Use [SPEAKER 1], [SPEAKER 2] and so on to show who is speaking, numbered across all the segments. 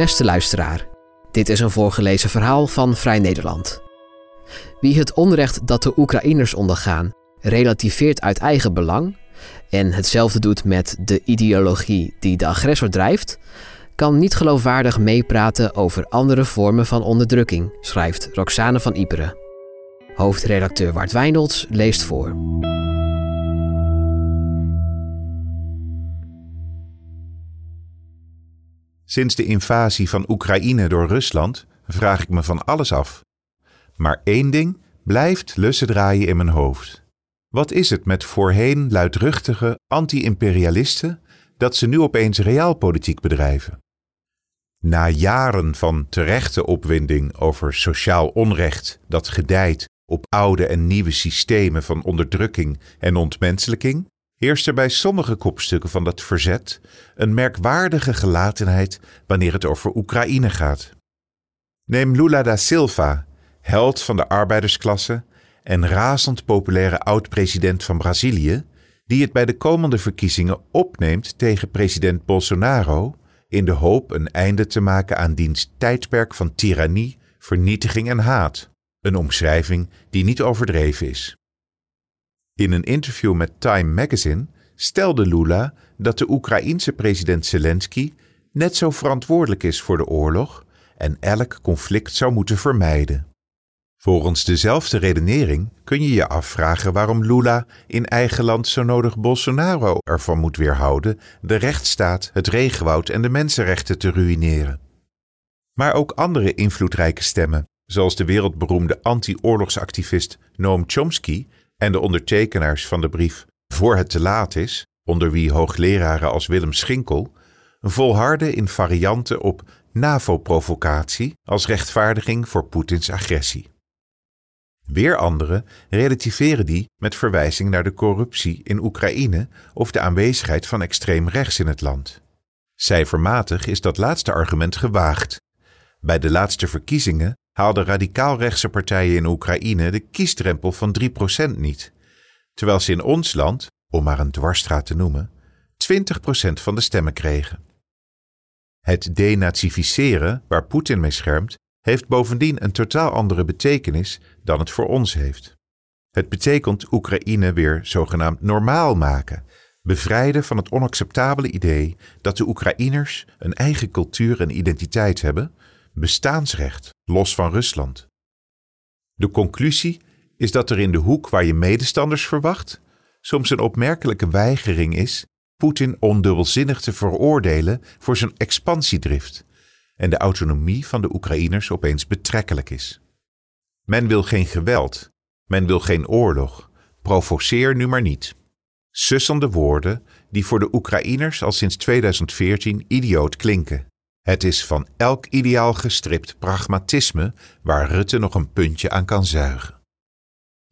[SPEAKER 1] Beste luisteraar, dit is een voorgelezen verhaal van Vrij Nederland. Wie het onrecht dat de Oekraïners ondergaan relativeert uit eigen belang en hetzelfde doet met de ideologie die de agressor drijft, kan niet geloofwaardig meepraten over andere vormen van onderdrukking, schrijft Roxane van Iperen. Hoofdredacteur Wart Wijndels leest voor.
[SPEAKER 2] Sinds de invasie van Oekraïne door Rusland vraag ik me van alles af. Maar één ding blijft lussen draaien in mijn hoofd. Wat is het met voorheen luidruchtige anti-imperialisten dat ze nu opeens realpolitiek bedrijven? Na jaren van terechte opwinding over sociaal onrecht dat gedijt op oude en nieuwe systemen van onderdrukking en ontmenselijking, heerst er bij sommige kopstukken van dat verzet een merkwaardige gelatenheid wanneer het over Oekraïne gaat. Neem Lula da Silva, held van de arbeidersklasse en razend populaire oud-president van Brazilië, die het bij de komende verkiezingen opneemt tegen president Bolsonaro in de hoop een einde te maken aan diens tijdperk van tirannie, vernietiging en haat, een omschrijving die niet overdreven is. In een interview met Time Magazine stelde Lula dat de Oekraïense president Zelensky net zo verantwoordelijk is voor de oorlog en elk conflict zou moeten vermijden. Volgens dezelfde redenering kun je je afvragen waarom Lula in eigen land zo nodig Bolsonaro ervan moet weerhouden de rechtsstaat, het regenwoud en de mensenrechten te ruïneren. Maar ook andere invloedrijke stemmen, zoals de wereldberoemde anti-oorlogsactivist Noam Chomsky en de ondertekenaars van de brief Voor het te laat is, onder wie hoogleraren als Willem Schinkel, volharden in varianten op NAVO-provocatie als rechtvaardiging voor Poetins agressie. Weer anderen relativeren die met verwijzing naar de corruptie in Oekraïne of de aanwezigheid van extreem rechts in het land. Cijfermatig is dat laatste argument gewaagd. Bij de laatste verkiezingen haalden radicaal-rechtse partijen in Oekraïne de kiesdrempel van 3% niet, terwijl ze in ons land, om maar een dwarsstraat te noemen, 20% van de stemmen kregen. Het denazificeren, waar Poetin mee schermt, heeft bovendien een totaal andere betekenis dan het voor ons heeft. Het betekent Oekraïne weer zogenaamd normaal maken, bevrijden van het onacceptabele idee dat de Oekraïners een eigen cultuur en identiteit hebben, bestaansrecht, los van Rusland. De conclusie is dat er in de hoek waar je medestanders verwacht, soms een opmerkelijke weigering is Poetin ondubbelzinnig te veroordelen voor zijn expansiedrift en de autonomie van de Oekraïners opeens betrekkelijk is. Men wil geen geweld, men wil geen oorlog, provoceer nu maar niet. Sussende woorden die voor de Oekraïners al sinds 2014 idioot klinken. Het is van elk ideaal gestript pragmatisme waar Rutte nog een puntje aan kan zuigen.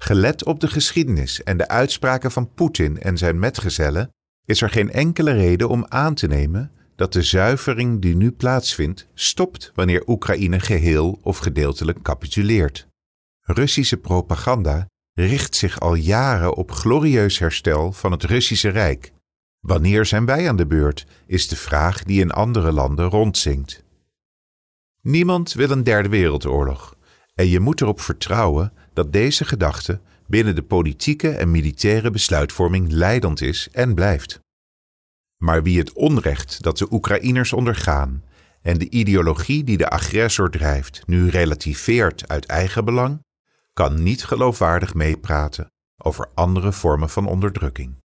[SPEAKER 2] Gelet op de geschiedenis en de uitspraken van Poetin en zijn metgezellen, is er geen enkele reden om aan te nemen dat de zuivering die nu plaatsvindt stopt wanneer Oekraïne geheel of gedeeltelijk capituleert. Russische propaganda richt zich al jaren op glorieus herstel van het Russische Rijk. Wanneer zijn wij aan de beurt, is de vraag die in andere landen rondzinkt. Niemand wil een derde wereldoorlog en je moet erop vertrouwen dat deze gedachte binnen de politieke en militaire besluitvorming leidend is en blijft. Maar wie het onrecht dat de Oekraïners ondergaan en de ideologie die de agressor drijft nu relativeert uit eigen belang, kan niet geloofwaardig meepraten over andere vormen van onderdrukking.